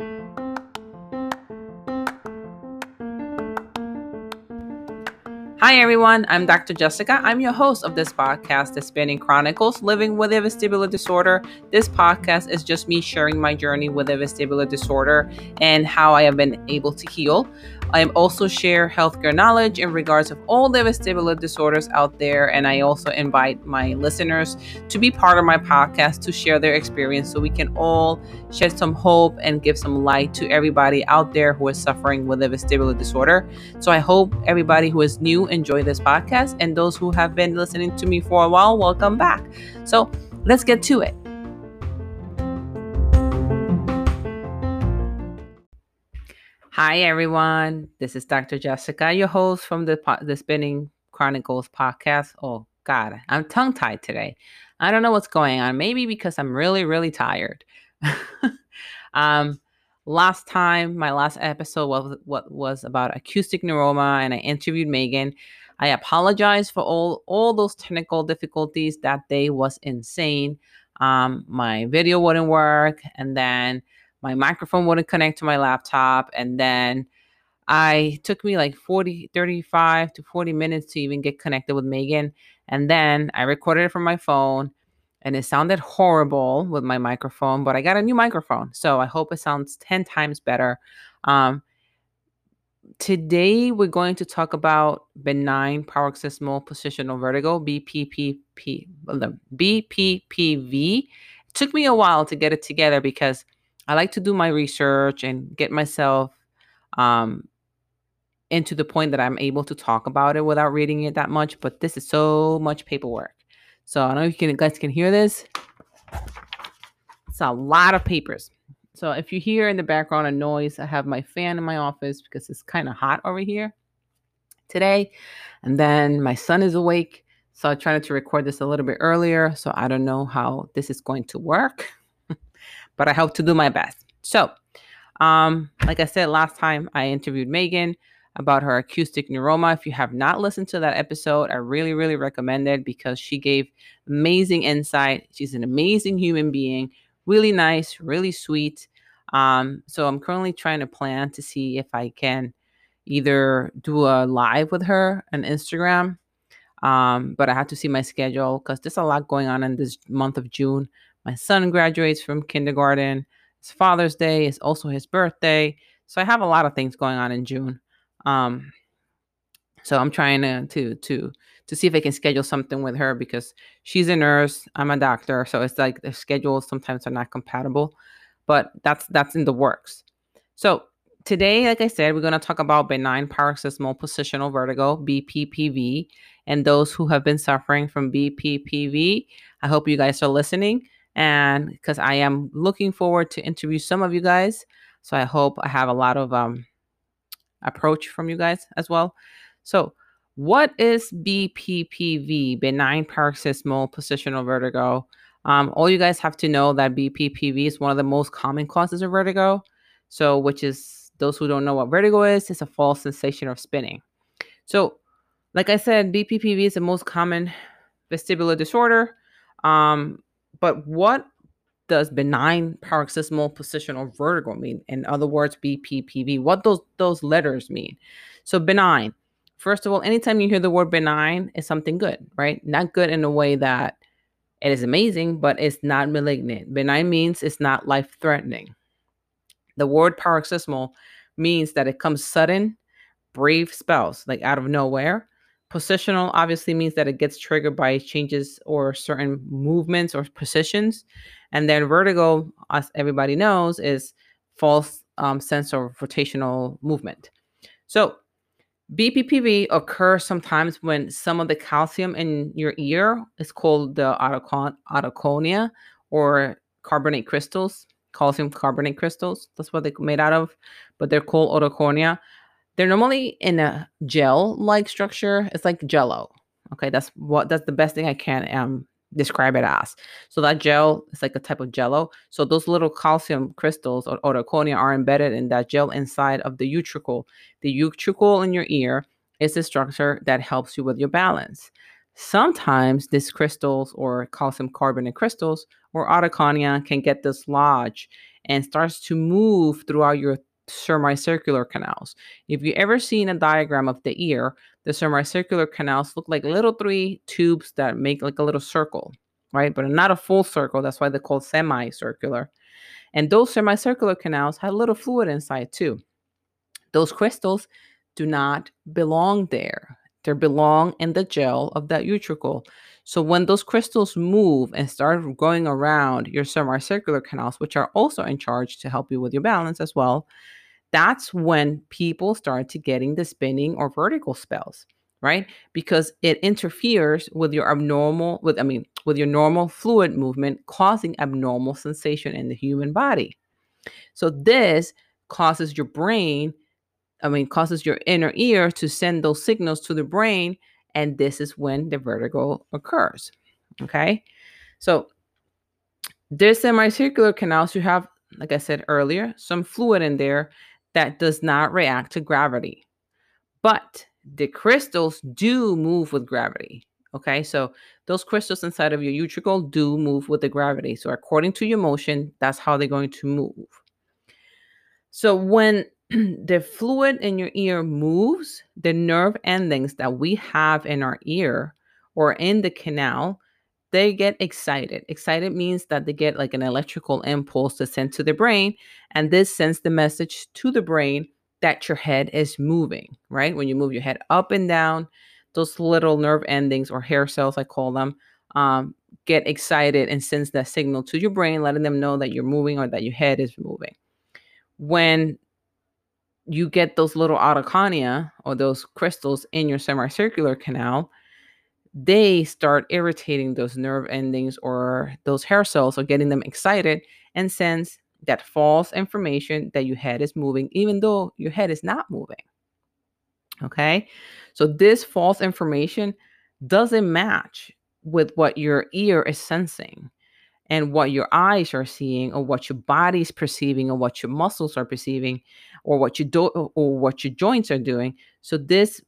Hi, everyone. I'm Dr. Jessica. I'm your host of this podcast, The Spinning Chronicles Living with a Vestibular Disorder. This podcast is just me sharing my journey with a vestibular disorder and how I have been able to heal. I also share healthcare knowledge in regards of all the vestibular disorders out there, and I also invite my listeners to be part of my podcast to share their experience so we can all shed some hope and give some light to everybody out there who is suffering with a vestibular disorder. So I hope everybody who is new enjoy this podcast, and those who have been listening to me for a while, welcome back. So let's get to it. Hi, everyone. This is Dr. Jessica, your host from the, the Spinning Chronicles podcast. Oh, God, I'm tongue tied today. I don't know what's going on. Maybe because I'm really, really tired. um, last time, my last episode was what was about acoustic neuroma, and I interviewed Megan. I apologize for all all those technical difficulties. That day was insane. Um, my video wouldn't work, and then my microphone wouldn't connect to my laptop and then I took me like 40 35 to 40 minutes to even get connected with Megan and then I recorded it from my phone and it sounded horrible with my microphone but I got a new microphone so I hope it sounds 10 times better. Um, today we're going to talk about benign paroxysmal positional vertigo BPPP BPPV it took me a while to get it together because I like to do my research and get myself um, into the point that I'm able to talk about it without reading it that much. But this is so much paperwork. So I know you can, guys can hear this. It's a lot of papers. So if you hear in the background a noise, I have my fan in my office because it's kind of hot over here today. And then my son is awake. So I tried to record this a little bit earlier. So I don't know how this is going to work but I hope to do my best. So, um, like I said last time, I interviewed Megan about her acoustic neuroma. If you have not listened to that episode, I really, really recommend it because she gave amazing insight. She's an amazing human being, really nice, really sweet. Um, so I'm currently trying to plan to see if I can either do a live with her on Instagram. Um, but I have to see my schedule because there's a lot going on in this month of June. My son graduates from kindergarten. It's Father's Day. It's also his birthday. So I have a lot of things going on in June. Um, so I'm trying to to to to see if I can schedule something with her because she's a nurse. I'm a doctor, so it's like the schedules sometimes are not compatible. But that's that's in the works. So today, like I said, we're going to talk about benign paroxysmal positional vertigo (BPPV) and those who have been suffering from BPPV. I hope you guys are listening and because I am looking forward to interview some of you guys. So I hope I have a lot of um, approach from you guys as well. So, what is BPPV, benign paroxysmal positional vertigo? Um, all you guys have to know that BPPV is one of the most common causes of vertigo. So, which is those who don't know what vertigo is, it's a false sensation of spinning. So, like I said, BPPV is the most common vestibular disorder. Um, but what does benign paroxysmal positional vertigo mean? In other words, BPPV. What those those letters mean? So benign. First of all, anytime you hear the word benign, it's something good, right? Not good in a way that it is amazing, but it's not malignant. Benign means it's not life threatening. The word paroxysmal means that it comes sudden, brave spells, like out of nowhere, Positional obviously means that it gets triggered by changes or certain movements or positions. And then vertigo, as everybody knows, is false um, sense of rotational movement. So BPPV occurs sometimes when some of the calcium in your ear is called the otoconia or carbonate crystals, calcium carbonate crystals. That's what they're made out of, but they're called otoconia. They're normally in a gel-like structure. It's like jello. Okay, that's what that's the best thing I can um describe it as. So that gel is like a type of jello. So those little calcium crystals or otoconia are embedded in that gel inside of the utricle. The utricle in your ear is the structure that helps you with your balance. Sometimes these crystals or calcium carbonate crystals or otoconia can get dislodged and starts to move throughout your semicircular canals. If you ever seen a diagram of the ear, the semicircular canals look like little three tubes that make like a little circle, right? But not a full circle. That's why they're called semicircular. And those semicircular canals have a little fluid inside too. Those crystals do not belong there. They belong in the gel of that utricle. So when those crystals move and start going around your semicircular canals, which are also in charge to help you with your balance as well, that's when people start to getting the spinning or vertical spells right? Because it interferes with your abnormal with i mean with your normal fluid movement causing abnormal sensation in the human body. So this causes your brain i mean causes your inner ear to send those signals to the brain and this is when the vertigo occurs okay? So this semicircular canals you have like i said earlier some fluid in there that does not react to gravity. But the crystals do move with gravity. Okay, so those crystals inside of your utricle do move with the gravity. So, according to your motion, that's how they're going to move. So, when the fluid in your ear moves, the nerve endings that we have in our ear or in the canal they get excited. Excited means that they get like an electrical impulse to send to the brain, and this sends the message to the brain that your head is moving, right? When you move your head up and down, those little nerve endings or hair cells, I call them, um, get excited and sends that signal to your brain, letting them know that you're moving or that your head is moving. When you get those little otoconia or those crystals in your semicircular canal, they start irritating those nerve endings or those hair cells or getting them excited and sends that false information that your head is moving, even though your head is not moving. Okay. So this false information doesn't match with what your ear is sensing and what your eyes are seeing or what your body's perceiving or what your muscles are perceiving or what you do or what your joints are doing so this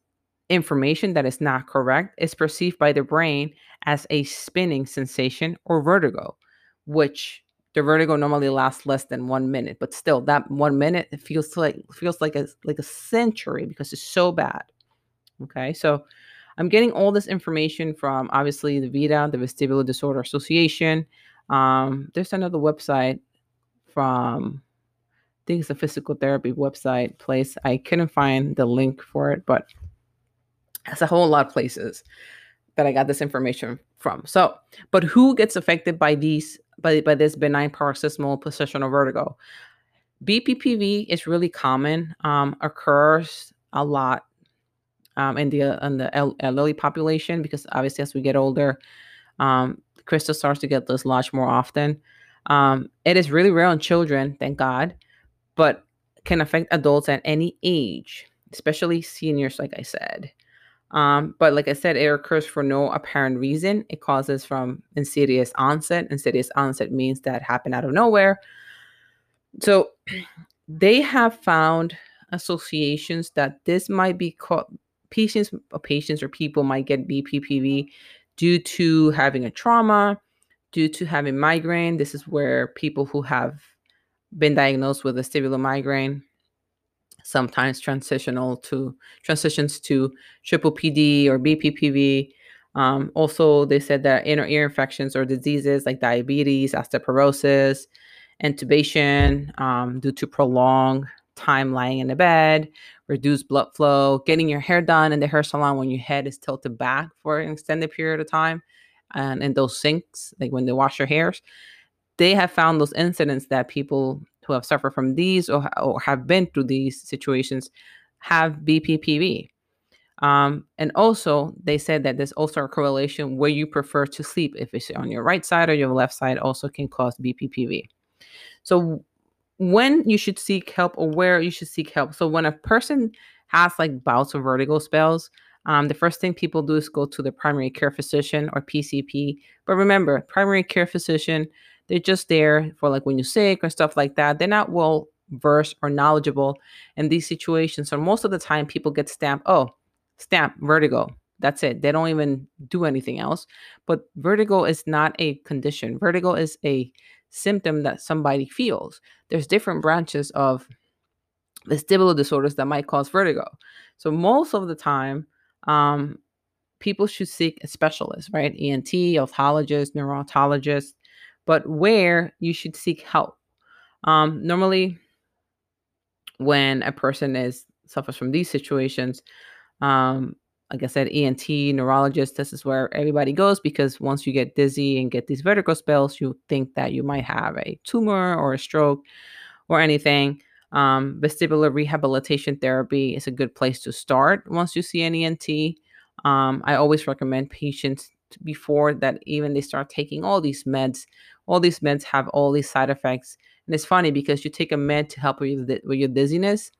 information that is not correct is perceived by the brain as a spinning sensation or vertigo, which the vertigo normally lasts less than one minute, but still that one minute it feels like feels like a like a century because it's so bad. Okay, so I'm getting all this information from obviously the VeDA, the Vestibular Disorder Association. Um, there's another website from I think it's a physical therapy website place. I couldn't find the link for it, but that's a whole lot of places that I got this information from. So, but who gets affected by these by, by this benign paroxysmal positional vertigo? BPPV is really common, um, occurs a lot um, in the in the elderly population because obviously as we get older, um, crystal starts to get dislodged more often. Um, it is really rare in children, thank God, but can affect adults at any age, especially seniors, like I said. Um, but like I said, it occurs for no apparent reason. It causes from insidious onset. Insidious onset means that happened out of nowhere. So they have found associations that this might be called patients or uh, patients or people might get BPPV due to having a trauma, due to having migraine. This is where people who have been diagnosed with a vestibular migraine sometimes transitional to transitions to triple PD or BPPV. Um, also, they said that inner ear infections or diseases like diabetes, osteoporosis, intubation um, due to prolonged time lying in the bed, reduced blood flow, getting your hair done in the hair salon when your head is tilted back for an extended period of time, and in those sinks, like when they wash your hairs, they have found those incidents that people have suffered from these or, or have been through these situations have BPPV. Um, and also, they said that there's also a correlation where you prefer to sleep. If it's on your right side or your left side, also can cause BPPV. So, when you should seek help or where you should seek help. So, when a person has like bouts of vertigo spells, um, the first thing people do is go to the primary care physician or PCP. But remember, primary care physician they're just there for like when you're sick or stuff like that. They're not well versed or knowledgeable in these situations. So most of the time, people get stamped, oh, stamp, vertigo. That's it. They don't even do anything else. But vertigo is not a condition, vertigo is a symptom that somebody feels. there's different branches of vestibular disorders that might cause vertigo. So most of the time, um, people should seek a specialist, right? ENT, otologist, neurotologist, but where you should seek help. Um, normally, when a person is suffers from these situations, um, like I said, ENT, neurologist, this is where everybody goes because once you get dizzy and get these vertigo spells, you think that you might have a tumor or a stroke or anything. Um, vestibular rehabilitation therapy is a good place to start once you see an ENT. Um, I always recommend patients before that even they start taking all these meds. All these meds have all these side effects, and it's funny because you take a med to help with, with your dizziness,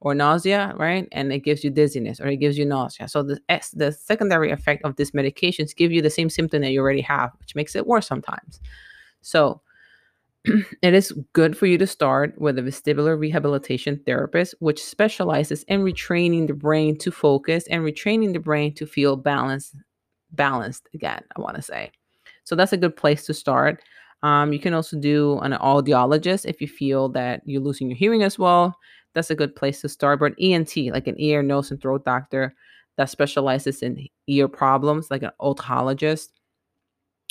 or nausea, right? And it gives you dizziness or it gives you nausea. So the the secondary effect of these medications give you the same symptom that you already have, which makes it worse sometimes. So it is good for you to start with a vestibular rehabilitation therapist, which specializes in retraining the brain to focus and retraining the brain to feel balanced, balanced again, I want to say. So that's a good place to start. Um, you can also do an audiologist if you feel that you're losing your hearing as well that's a good place to start. But ENT, like an ear, nose, and throat doctor that specializes in ear problems, like an otologist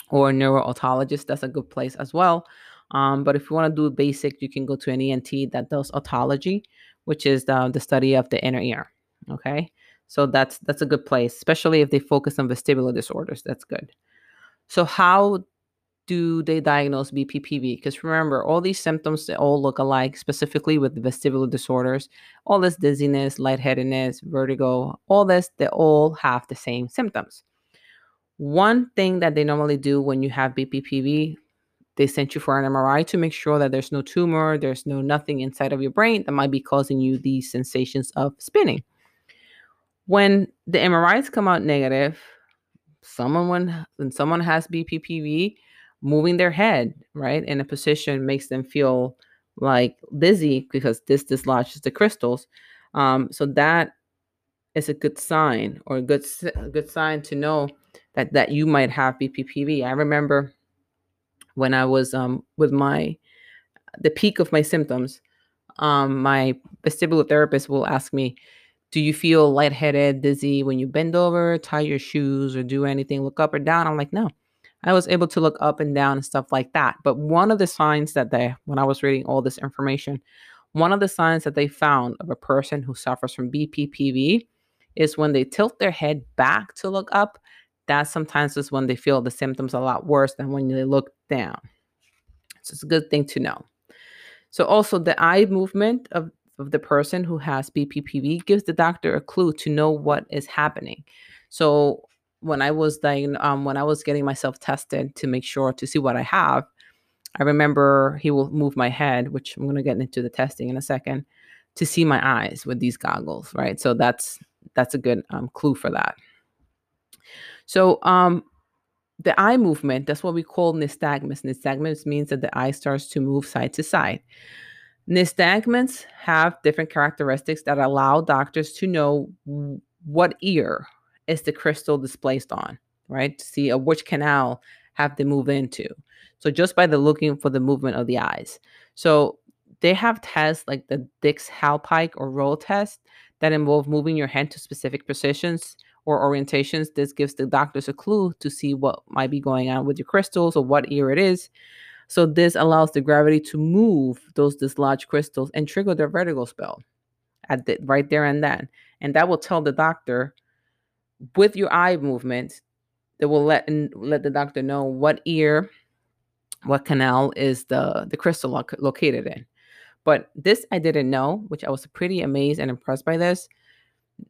or a neuro-otologist, that's a good place as well. Um, but if you want to do basic, you can go to an ENT that does otology, which is the, the study of the inner ear. Okay, so that's that's a good place, especially if they focus on vestibular disorders. That's good. So how do they diagnose BPPV? Because remember, all these symptoms they all look alike, specifically with the vestibular disorders. All this dizziness, lightheadedness, vertigo, all this, they all have the same symptoms. One thing that they normally do when you have BPPV, they send you for an MRI to make sure that there's no tumor, there's no nothing inside of your brain that might be causing you these sensations of spinning. When the MRIs come out negative, someone when, someone has BPPV, moving their head right in a position makes them feel like dizzy because this dislodges the crystals um, so that is a good sign or a good a good sign to know that that you might have BPPV. I remember when I was um, with my the peak of my symptoms, um, my vestibular therapist will ask me, "Do you feel lightheaded, dizzy when you bend over, tie your shoes, or do anything? Look up or down?" I'm like, "No." I was able to look up and down and stuff like that. But one of the signs that they, when I was reading all this information, one of the signs that they found of a person who suffers from BPPV is when they tilt their head back to look up. That sometimes is when they feel the symptoms a lot worse than when they look down. So it's a good thing to know. So also the eye movement of, of the person who has BPPV gives the doctor a clue to know what is happening. So when I was dying, um, when I was getting myself tested to make sure to see what I have, I remember he will move my head, which I'm gonna get into the testing in a second, to see my eyes with these goggles, right? So that's that's a good um, clue for that. So um, the eye movement, that's what we call nystagmus. Nystagmus means that the eye starts to move side to side. Nystagments have different characteristics that allow doctors to know what ear is the crystal displaced on, right? To see uh, which canal have to move into. So just by the looking for the movement of the eyes. So they have tests like the Dix Hallpike or roll test that involve moving your hand to specific positions or orientations. This gives the doctors a clue to see what might be going on with your crystals or what ear it is. So this allows the gravity to move those dislodged crystals and trigger their vertigo spell at the, right there and then. And that will tell the doctor with your eye movement that will let let the doctor know what ear what canal is the the crystal lo- located in. But this i didn't know which i was pretty amazed and impressed by this.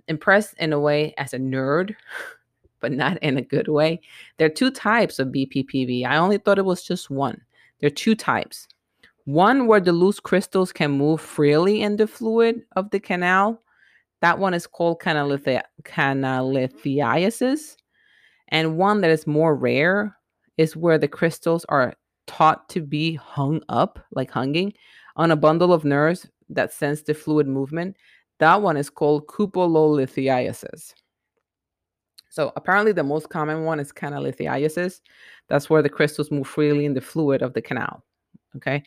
Impressed in a way as a nerd but not in a good way. There are two types of bppv i only thought it was just one there are two types one where the loose crystals can move freely in the fluid of the canal that one is called canalithia- canalithiasis. And one that is more rare is where the crystals are taught to be hung up, like hanging, on a bundle of nerves that sense the fluid movement. That one is called cupulolithiasis. So apparently the most common one is canalithiasis. That's where the crystals move freely in the fluid of the canal. Okay.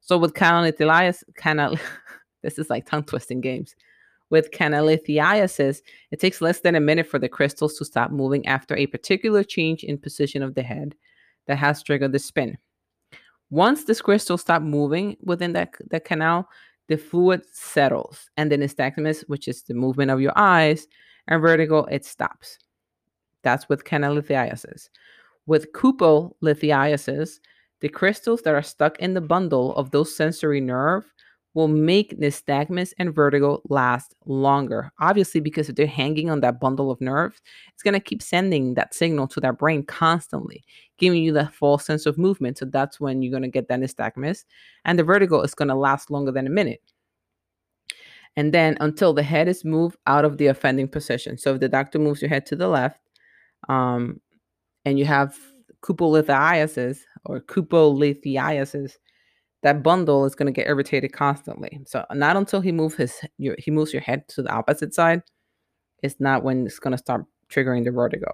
So with canalithiasis, canal, this is like tongue twisting games. With canalithiasis, it takes less than a minute for the crystals to stop moving after a particular change in position of the head that has triggered the spin. Once this crystal stops moving within that, that canal, the fluid settles, and the nystagmus, which is the movement of your eyes, and vertigo, it stops. That's with canalithiasis. With cupolithiasis, the crystals that are stuck in the bundle of those sensory nerve will make nystagmus and vertigo last longer. Obviously, because if they're hanging on that bundle of nerves, it's going to keep sending that signal to that brain constantly, giving you that false sense of movement. So that's when you're going to get that nystagmus. And the vertigo is going to last longer than a minute. And then until the head is moved out of the offending position. So if the doctor moves your head to the left, um, and you have cupolithiasis or cupolithiasis, that bundle is going to get irritated constantly. So not until he moves his your, he moves your head to the opposite side, it's not when it's going to start triggering the vertigo.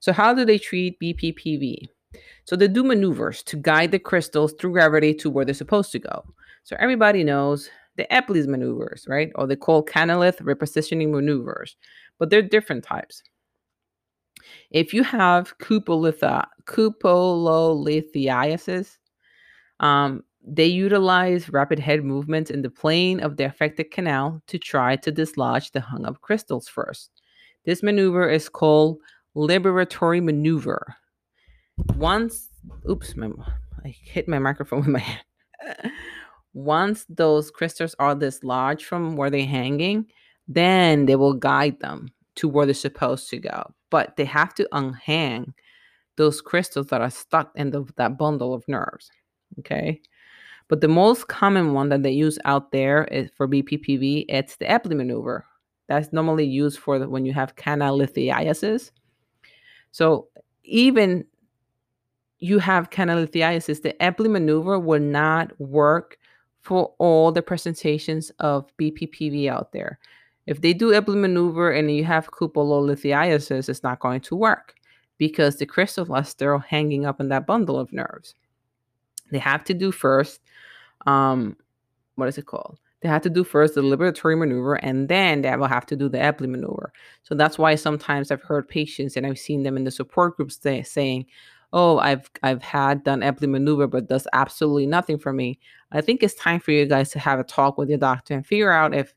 So how do they treat BPPV? So they do maneuvers to guide the crystals through gravity to where they're supposed to go. So everybody knows the Epley's maneuvers, right? Or they call canalith repositioning maneuvers, but they're different types. If you have cupolithiasis, um, they utilize rapid head movements in the plane of the affected canal to try to dislodge the hung up crystals first. This maneuver is called liberatory maneuver. Once, oops, my, I hit my microphone with my hand. Once those crystals are dislodged from where they're hanging, then they will guide them to where they're supposed to go. But they have to unhang those crystals that are stuck in the, that bundle of nerves. Okay. But the most common one that they use out there is for BPPV, it's the Epley maneuver. That's normally used for the, when you have canalithiasis. So even you have canalithiasis, the Epley maneuver will not work for all the presentations of BPPV out there. If they do Epley maneuver and you have cupololithiasis, it's not going to work because the crystals are hanging up in that bundle of nerves. They have to do first, um, what is it called? They have to do first the liberatory maneuver, and then they will have to do the Epley maneuver. So that's why sometimes I've heard patients and I've seen them in the support groups say, saying, "Oh, I've I've had done Epley maneuver, but does absolutely nothing for me." I think it's time for you guys to have a talk with your doctor and figure out if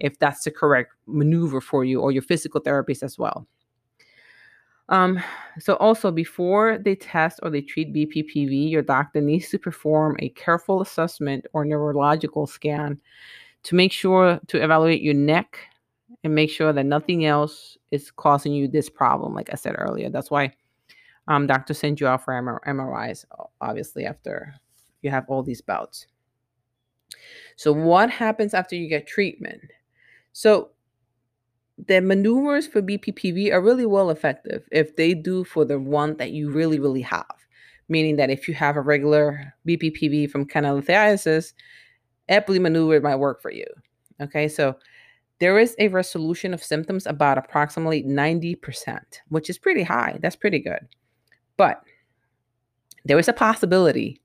if that's the correct maneuver for you or your physical therapist as well. Um, so also before they test or they treat BPPV, your doctor needs to perform a careful assessment or neurological scan to make sure to evaluate your neck and make sure that nothing else is causing you this problem. Like I said earlier, that's why um, doctor sends you out for MRIs, obviously after you have all these bouts. So what happens after you get treatment? So the maneuvers for BPPV are really well effective if they do for the one that you really, really have. Meaning that if you have a regular BPPV from canalithiasis, Epley maneuver might work for you. Okay, so there is a resolution of symptoms about approximately 90%, which is pretty high. That's pretty good. But there is a possibility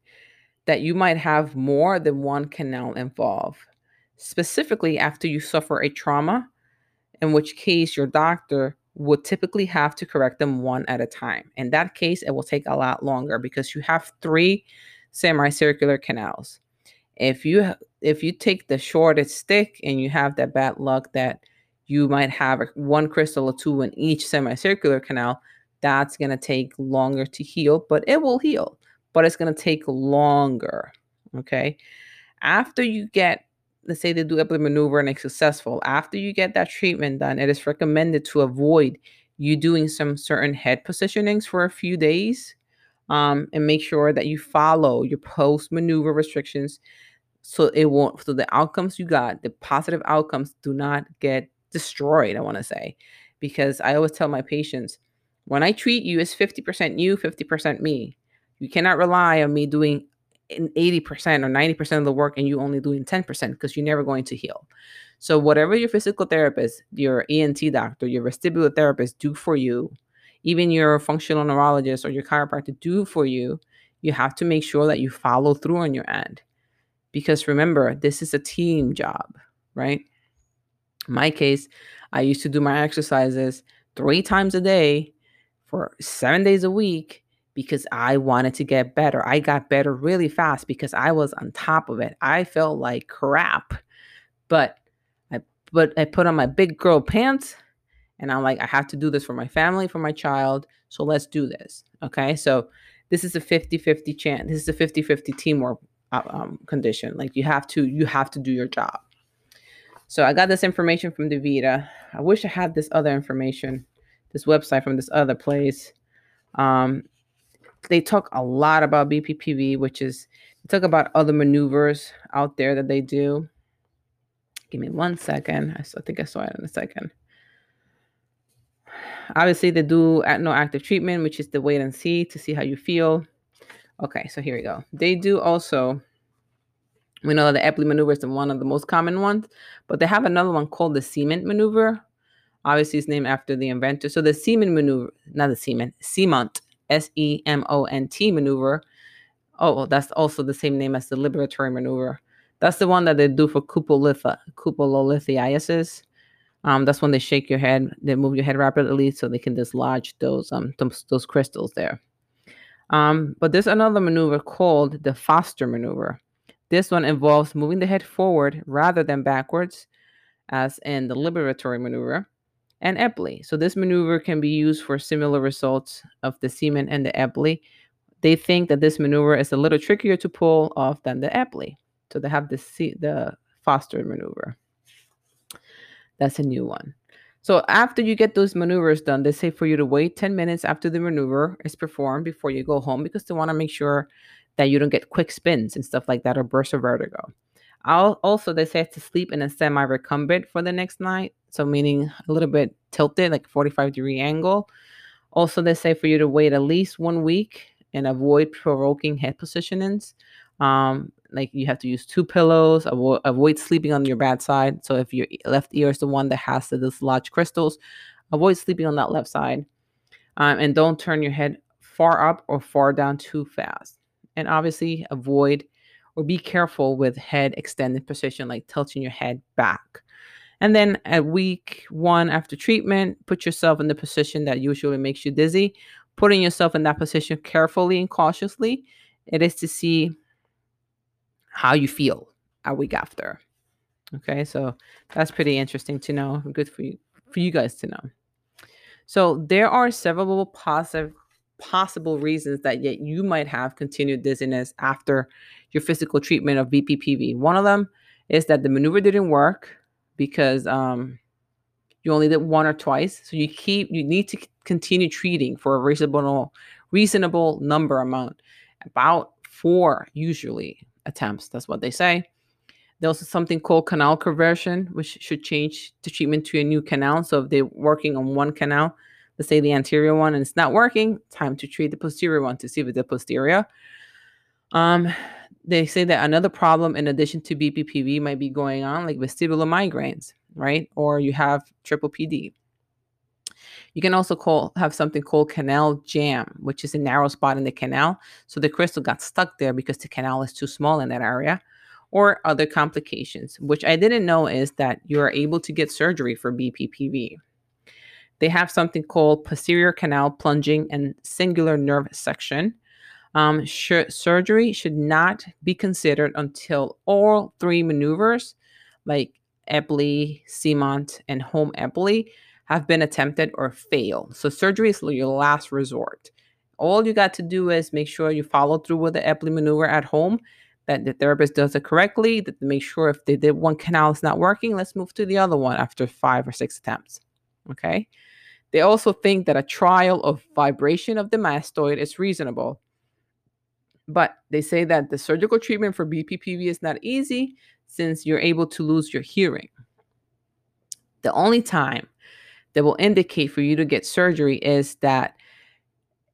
that you might have more than one canal involved, specifically after you suffer a trauma in which case your doctor would typically have to correct them one at a time. In that case, it will take a lot longer because you have three semicircular canals. If you if you take the shortest stick and you have that bad luck that you might have one crystal or two in each semicircular canal, that's going to take longer to heal, but it will heal, but it's going to take longer. Okay. After you get let's say they do Epley maneuver and it's successful, after you get that treatment done, it is recommended to avoid you doing some certain head positionings for a few days um, and make sure that you follow your post maneuver restrictions so it won't so the outcomes you got the positive outcomes do not get destroyed i want to say. Because i always tell my patients when i treat you it's 50% you 50% me. You cannot rely on me doing in 80% or 90% of the work and you only doing 10% because you're never going to heal. So whatever your physical therapist, your ENT doctor, your vestibular therapist do for you, even your functional neurologist or your chiropractor do for you, you have to make sure that you follow through on your end. because remember, this is a team job, right? In my case, I used to do my exercises three times a day for seven days a week because I wanted to get better. I got better really fast because I was on top of it. I felt like crap, but I but I put on my big girl pants and I'm like, I have to do this for my family, for my child. So let's do this. Okay. So this is a 50 50 chance. This is a 50 50 teamwork uh, um, condition. Like you have to, you have to do your job. So I got this information from DaVita. I wish I had this other information, this website from this other place. Um, they talk a lot about BPPV, which is they talk about other maneuvers out there that they do. Give me one second. I think I saw it in a second. Obviously, they do no active treatment, which is the wait and see to see how you feel. Okay, so here we go. They do also, we know that the Epley maneuver is one of the most common ones, but they have another one called the Semont maneuver. Obviously, it's named after the inventor. So the Semont maneuver, not the Semont, Semont, S E M O N T maneuver. Oh, that's also the same name as the liberatory maneuver. That's the one that they do for cupulolithiasis. Um, that's when they shake your head, they move your head rapidly so they can dislodge those um those, those crystals there. Um, but there's another maneuver called the Foster maneuver. This one involves moving the head forward rather than backwards, as in the liberatory maneuver, and Epley. So this maneuver can be used for similar results of the Semont and the Epley. They think that this maneuver is a little trickier to pull off than the Epley. So they have the the Foster maneuver. That's a new one. So after you get those maneuvers done, they say for you to wait 10 minutes after the maneuver is performed before you go home because they want to make sure that you don't get quick spins and stuff like that or bursts of vertigo. I'll, also, they say to sleep in a semi recumbent for the next night. So, meaning a little bit tilted, like 45 degree angle. Also, they say for you to wait at least one week and avoid provoking head positionings. Um, like you have to use two pillows avoid, sleeping on your bad side so if your left ear is the one that has the dislodged crystals avoid sleeping on that left side um, and don't turn your head far up or far down too fast and obviously avoid or be careful with head extended position like tilting your head back and then at week one after treatment put yourself in the position that usually makes you dizzy putting yourself in that position carefully and cautiously it is to see how you feel a week after. Okay, so that's pretty interesting to know. Good for you for you guys to know. So there are several positive possible reasons that yet you might have continued dizziness after your physical treatment of BPPV. One of them is that the maneuver didn't work because um, you only did one or twice. So you keep you need to continue treating for a reasonable reasonable number amount, about four usually attempts. That's what they say. There's also something called canal conversion, which should change the treatment to a new canal. So if they're working on one canal, let's say the anterior one, and it's not working, time to treat the posterior one to see if it's the posterior. Um, they say that another problem in addition to BPPV might be going on, like vestibular migraines, right? Or you have triple PD. You can also call have something called canal jam, which is a narrow spot in the canal. So the crystal got stuck there because the canal is too small in that area. Or other complications, which I didn't know is that you are able to get surgery for BPPV. They have something called posterior canal plugging and singular nerve section. Um, sh- surgery should not be considered until all three maneuvers, like Epley, Semont, and home Epley, have been attempted or fail. So surgery is your last resort. All you got to do is make sure you follow through with the Epley maneuver at home, that the therapist does it correctly, that make sure if they did one canal is not working, let's move to the other one after five or six attempts. Okay. They also think that a trial of vibration of the mastoid is reasonable. But they say that the surgical treatment for BPPV is not easy since you're able to lose your hearing. The only time that will indicate for you to get surgery is that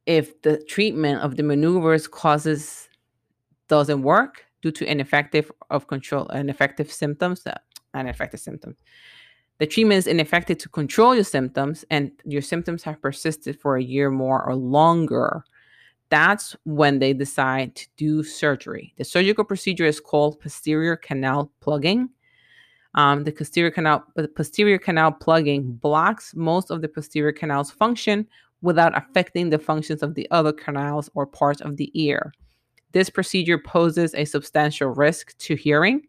if the treatment of the maneuvers causes doesn't work due to ineffective of control ineffective symptoms uh, ineffective symptoms the treatment is ineffective to control your symptoms and your symptoms have persisted for a year more or longer that's when they decide to do surgery. The surgical procedure is called posterior canal plugging. Um, the posterior canal, the posterior canal plugging blocks most of the posterior canal's function without affecting the functions of the other canals or parts of the ear. This procedure poses a substantial risk to hearing,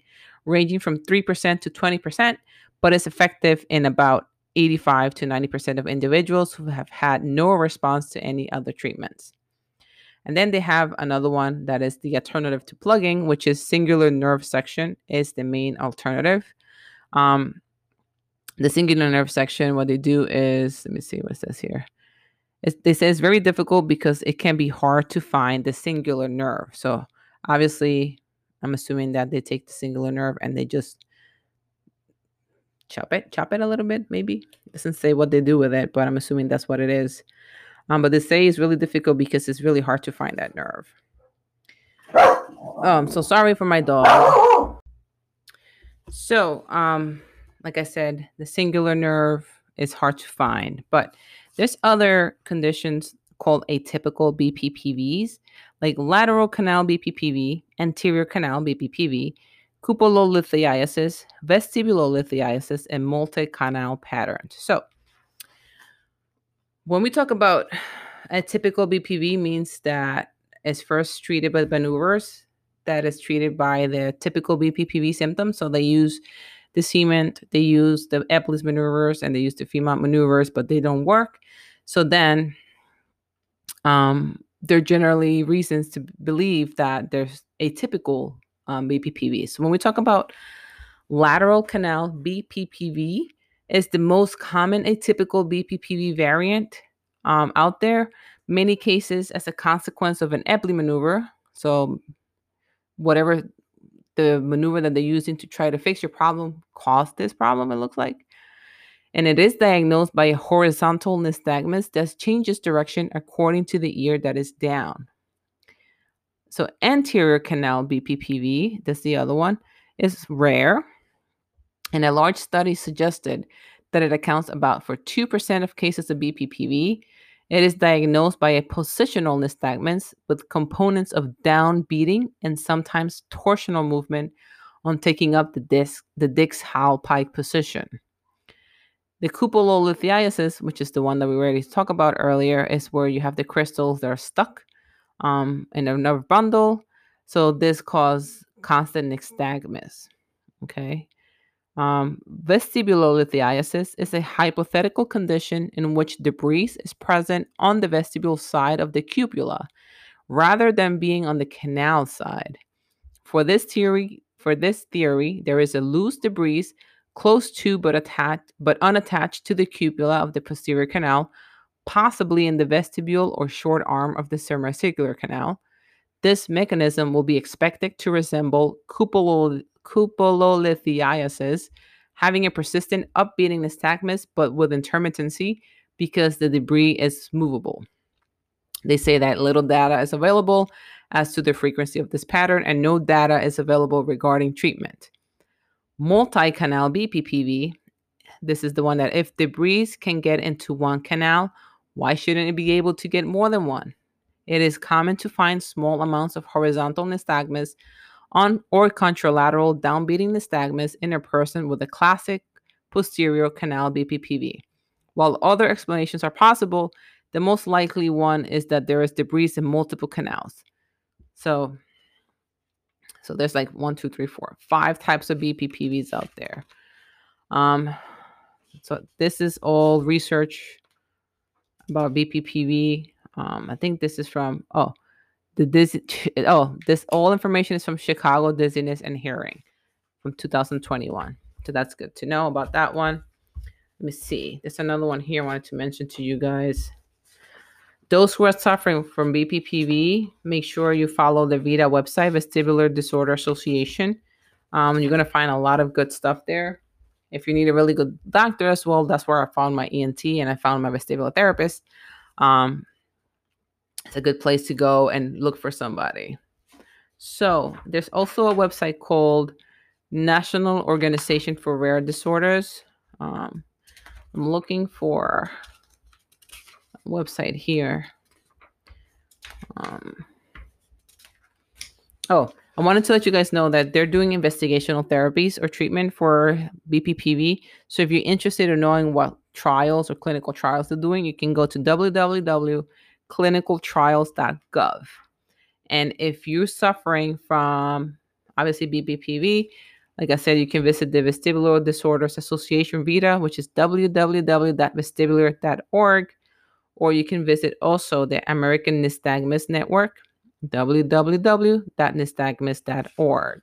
ranging from 3% to 20%, but is effective in about 85 to 90% of individuals who have had no response to any other treatments. And then they have another one that is the alternative to plugging, which is singular nerve section is the main alternative. Um, the singular nerve section, what they do is, let me see what it says here. It's, they say it's very difficult because it can be hard to find the singular nerve. So obviously, I'm assuming that they take the singular nerve and they just chop it, chop it a little bit, maybe. It doesn't say what they do with it, but I'm assuming that's what it is. Um, but they say it's really difficult because it's really hard to find that nerve. I'm so sorry for my dog. So, um, like I said, the singular nerve is hard to find, but there's other conditions called atypical BPPVs, like lateral canal BPPV, anterior canal BPPV, cupulolithiasis, vestibulolithiasis, and multi-canal patterns. So, when we talk about atypical BPV means that it's first treated by maneuvers that is treated by the typical BPPV symptoms. So they use the Semont, they use the Epley's maneuvers, and they use the Semont maneuvers, but they don't work. So then um, there are generally reasons to believe that there's atypical um, BPPV. So when we talk about lateral canal BPPV, is the most common atypical BPPV variant um, out there. Many cases as a consequence of an Epley maneuver. So whatever the maneuver that they're using to try to fix your problem caused this problem, it looks like. And it is diagnosed by a horizontal nystagmus that changes direction according to the ear that is down. So anterior canal BPPV, that's the other one, is rare. And a large study suggested that it accounts about for 2% of cases of BPPV it is diagnosed by a positional nystagmus with components of down beating and sometimes torsional movement on taking up the disc, the Dix-Hallpike position. The cupulolithiasis, which is the one that we already talked about earlier, is where you have the crystals that are stuck um, in a nerve bundle. So this causes constant nystagmus. Okay. Um, vestibulolithiasis is a hypothetical condition in which debris is present on the vestibule side of the cupula rather than being on the canal side. For this theory, for this theory, there is a loose debris close to but attached but unattached to the cupula of the posterior canal, possibly in the vestibule or short arm of the semicircular canal. This mechanism will be expected to resemble cupulol cupulolithiasis, having a persistent upbeating nystagmus but with intermittency because the debris is movable. They say that little data is available as to the frequency of this pattern and no data is available regarding treatment. Multi-canal BPPV, this is the one that if debris can get into one canal, why shouldn't it be able to get more than one? It is common to find small amounts of horizontal nystagmus on or contralateral downbeating nystagmus in a person with a classic posterior canal BPPV. While other explanations are possible, the most likely one is that there is debris in multiple canals. So, so there's like one, two, three, four, five types of BPPVs out there. Um, so this is all research about BPPV. Um, I think this is from oh, the dizzy, oh, this all information is from Chicago Dizziness and Hearing from 2021. So that's good to know about that one. Let me see. There's another one here I wanted to mention to you guys. Those who are suffering from BPPV, make sure you follow the VeDA website, Vestibular Disorder Association. Um, you're going to find a lot of good stuff there. If you need a really good doctor as well, that's where I found my ENT and I found my vestibular therapist. Um, it's a good place to go and look for somebody. So there's also a website called National Organization for Rare Disorders. Um, I'm looking for a website here. Um, oh, I wanted to let you guys know that they're doing investigational therapies or treatment for BPPV. So if you're interested in knowing what trials or clinical trials they're doing, you can go to www.clinicaltrials.gov. And if you're suffering from obviously BPPV, like I said, you can visit the Vestibular Disorders Association VeDA, which is www.vestibular.org, or you can visit also the American Nystagmus Network, www.nystagmus.org.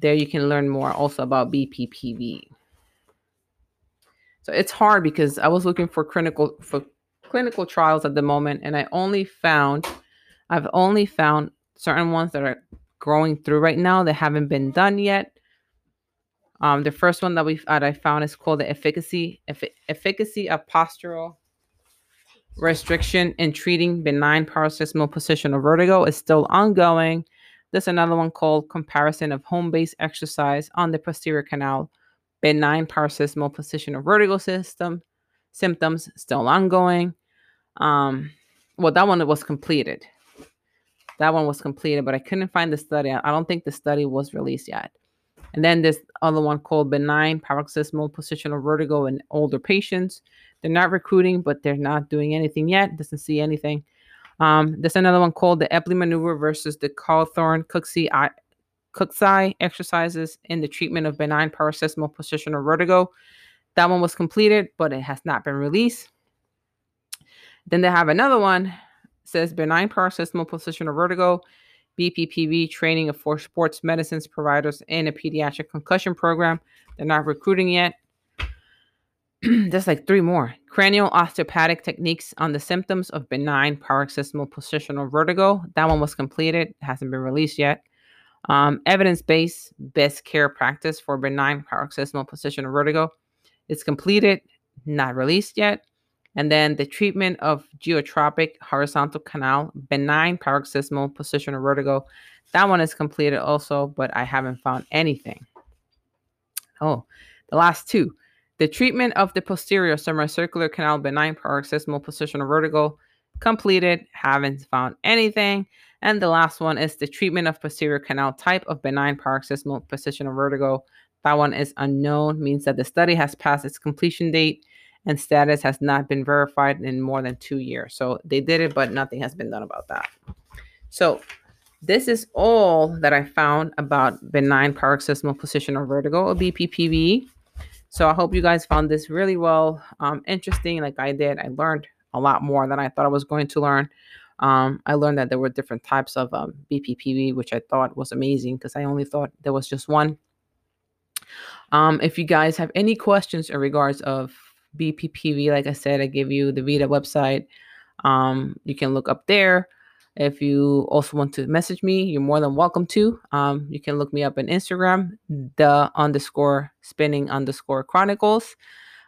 There you can learn more also about BPPV. So it's hard because I was looking for clinical for clinical trials at the moment, and I only found I've only found certain ones that are growing through right now that haven't been done yet. Um, the first one that we that I found is called the efficacy eff- efficacy of postural restriction in treating benign paroxysmal positional vertigo is still ongoing. There's another one called comparison of home-based exercise on the posterior canal benign paroxysmal positional vertigo system symptoms still ongoing. Um, well, that one was completed. That one was completed, but I couldn't find the study. I don't think the study was released yet. And then this other one called benign paroxysmal positional vertigo in older patients. They're not recruiting, but they're not doing anything yet. Doesn't see anything. Um, there's another one called the Epley maneuver versus the Cawthorne Cooksey exercises in the treatment of benign paroxysmal positional vertigo. That one was completed, but it has not been released. Then they have another one says benign paroxysmal positional vertigo, BPPV training of four sports medicines providers in a pediatric concussion program. They're not recruiting yet. There's like three more. Cranial osteopathic techniques on the symptoms of benign paroxysmal positional vertigo. That one was completed, hasn't been released yet. Um, evidence based best care practice for benign paroxysmal positional vertigo. It's completed, not released yet. And then the treatment of geotropic horizontal canal, benign paroxysmal positional vertigo. That one is completed also, but I haven't found anything. Oh, the last two. The treatment of the posterior semicircular canal, benign paroxysmal positional vertigo, completed, haven't found anything. And the last one is the treatment of posterior canal type of benign paroxysmal positional vertigo. That one is unknown, means that the study has passed its completion date and status has not been verified in more than two years. So they did it, but nothing has been done about that. So this is all that I found about benign paroxysmal positional vertigo or BPPV. So I hope you guys found this really well um, interesting, like I did. I learned a lot more than I thought I was going to learn. Um, I learned that there were different types of um, BPPV, which I thought was amazing because I only thought there was just one. Um, if you guys have any questions in regards of BPPV, like I said, I give you the VeDA website. Um, you can look up there. If you also want to message me, you're more than welcome to. Um, you can look me up on Instagram, the underscore spinning underscore chronicles.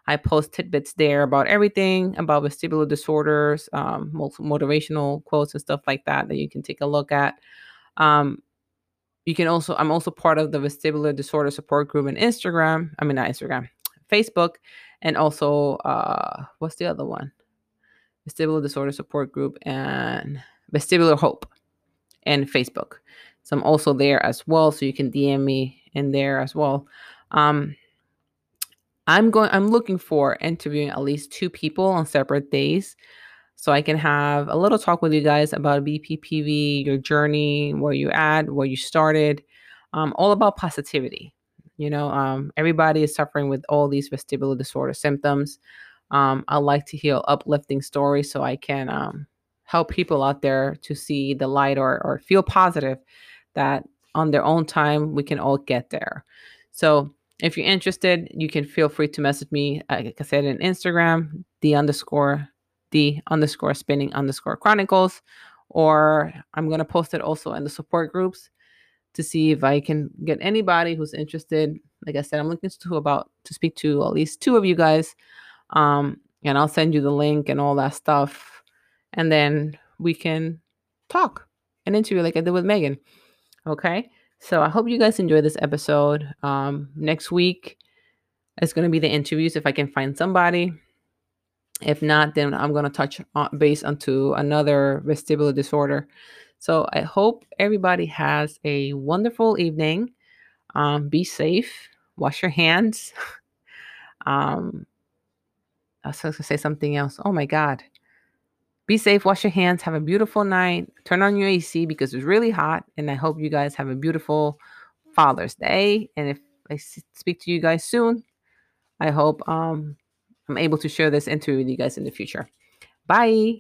I post tidbits there about everything about vestibular disorders, um, motivational quotes and stuff like that that you can take a look at. Um, you can also, I'm also part of the vestibular disorder support group on Instagram. I mean, not Instagram, Facebook and also uh, what's the other one? Vestibular Disorder Support Group and Vestibular Hope and Facebook. So I'm also there as well, so you can DM me in there as well. Um, I'm going. I'm looking for interviewing at least two people on separate days, so I can have a little talk with you guys about BPPV, your journey, where you at, where you started, um, all about positivity. You know, um, everybody is suffering with all these vestibular disorder symptoms. Um, I like to hear uplifting stories so I can um, help people out there to see the light or, or feel positive that on their own time we can all get there. So if you're interested, you can feel free to message me, like I said, in Instagram, the underscore, the underscore spinning underscore chronicles, or I'm going to post it also in the support groups to see if I can get anybody who's interested. Like I said, I'm looking to about to speak to at least two of you guys. Um, and I'll send you the link and all that stuff. And then we can talk and interview like I did with Megan. Okay. So I hope you guys enjoy this episode. Um, next week is going to be the interviews if I can find somebody. If not, then I'm going to touch base onto another vestibular disorder. So I hope everybody has a wonderful evening. Um, be safe. Wash your hands. um, I was going to say something else. Oh my God. Be safe. Wash your hands. Have a beautiful night. Turn on your AC because it's really hot. And I hope you guys have a beautiful Father's Day. And if I speak to you guys soon, I hope um, I'm able to share this interview with you guys in the future. Bye.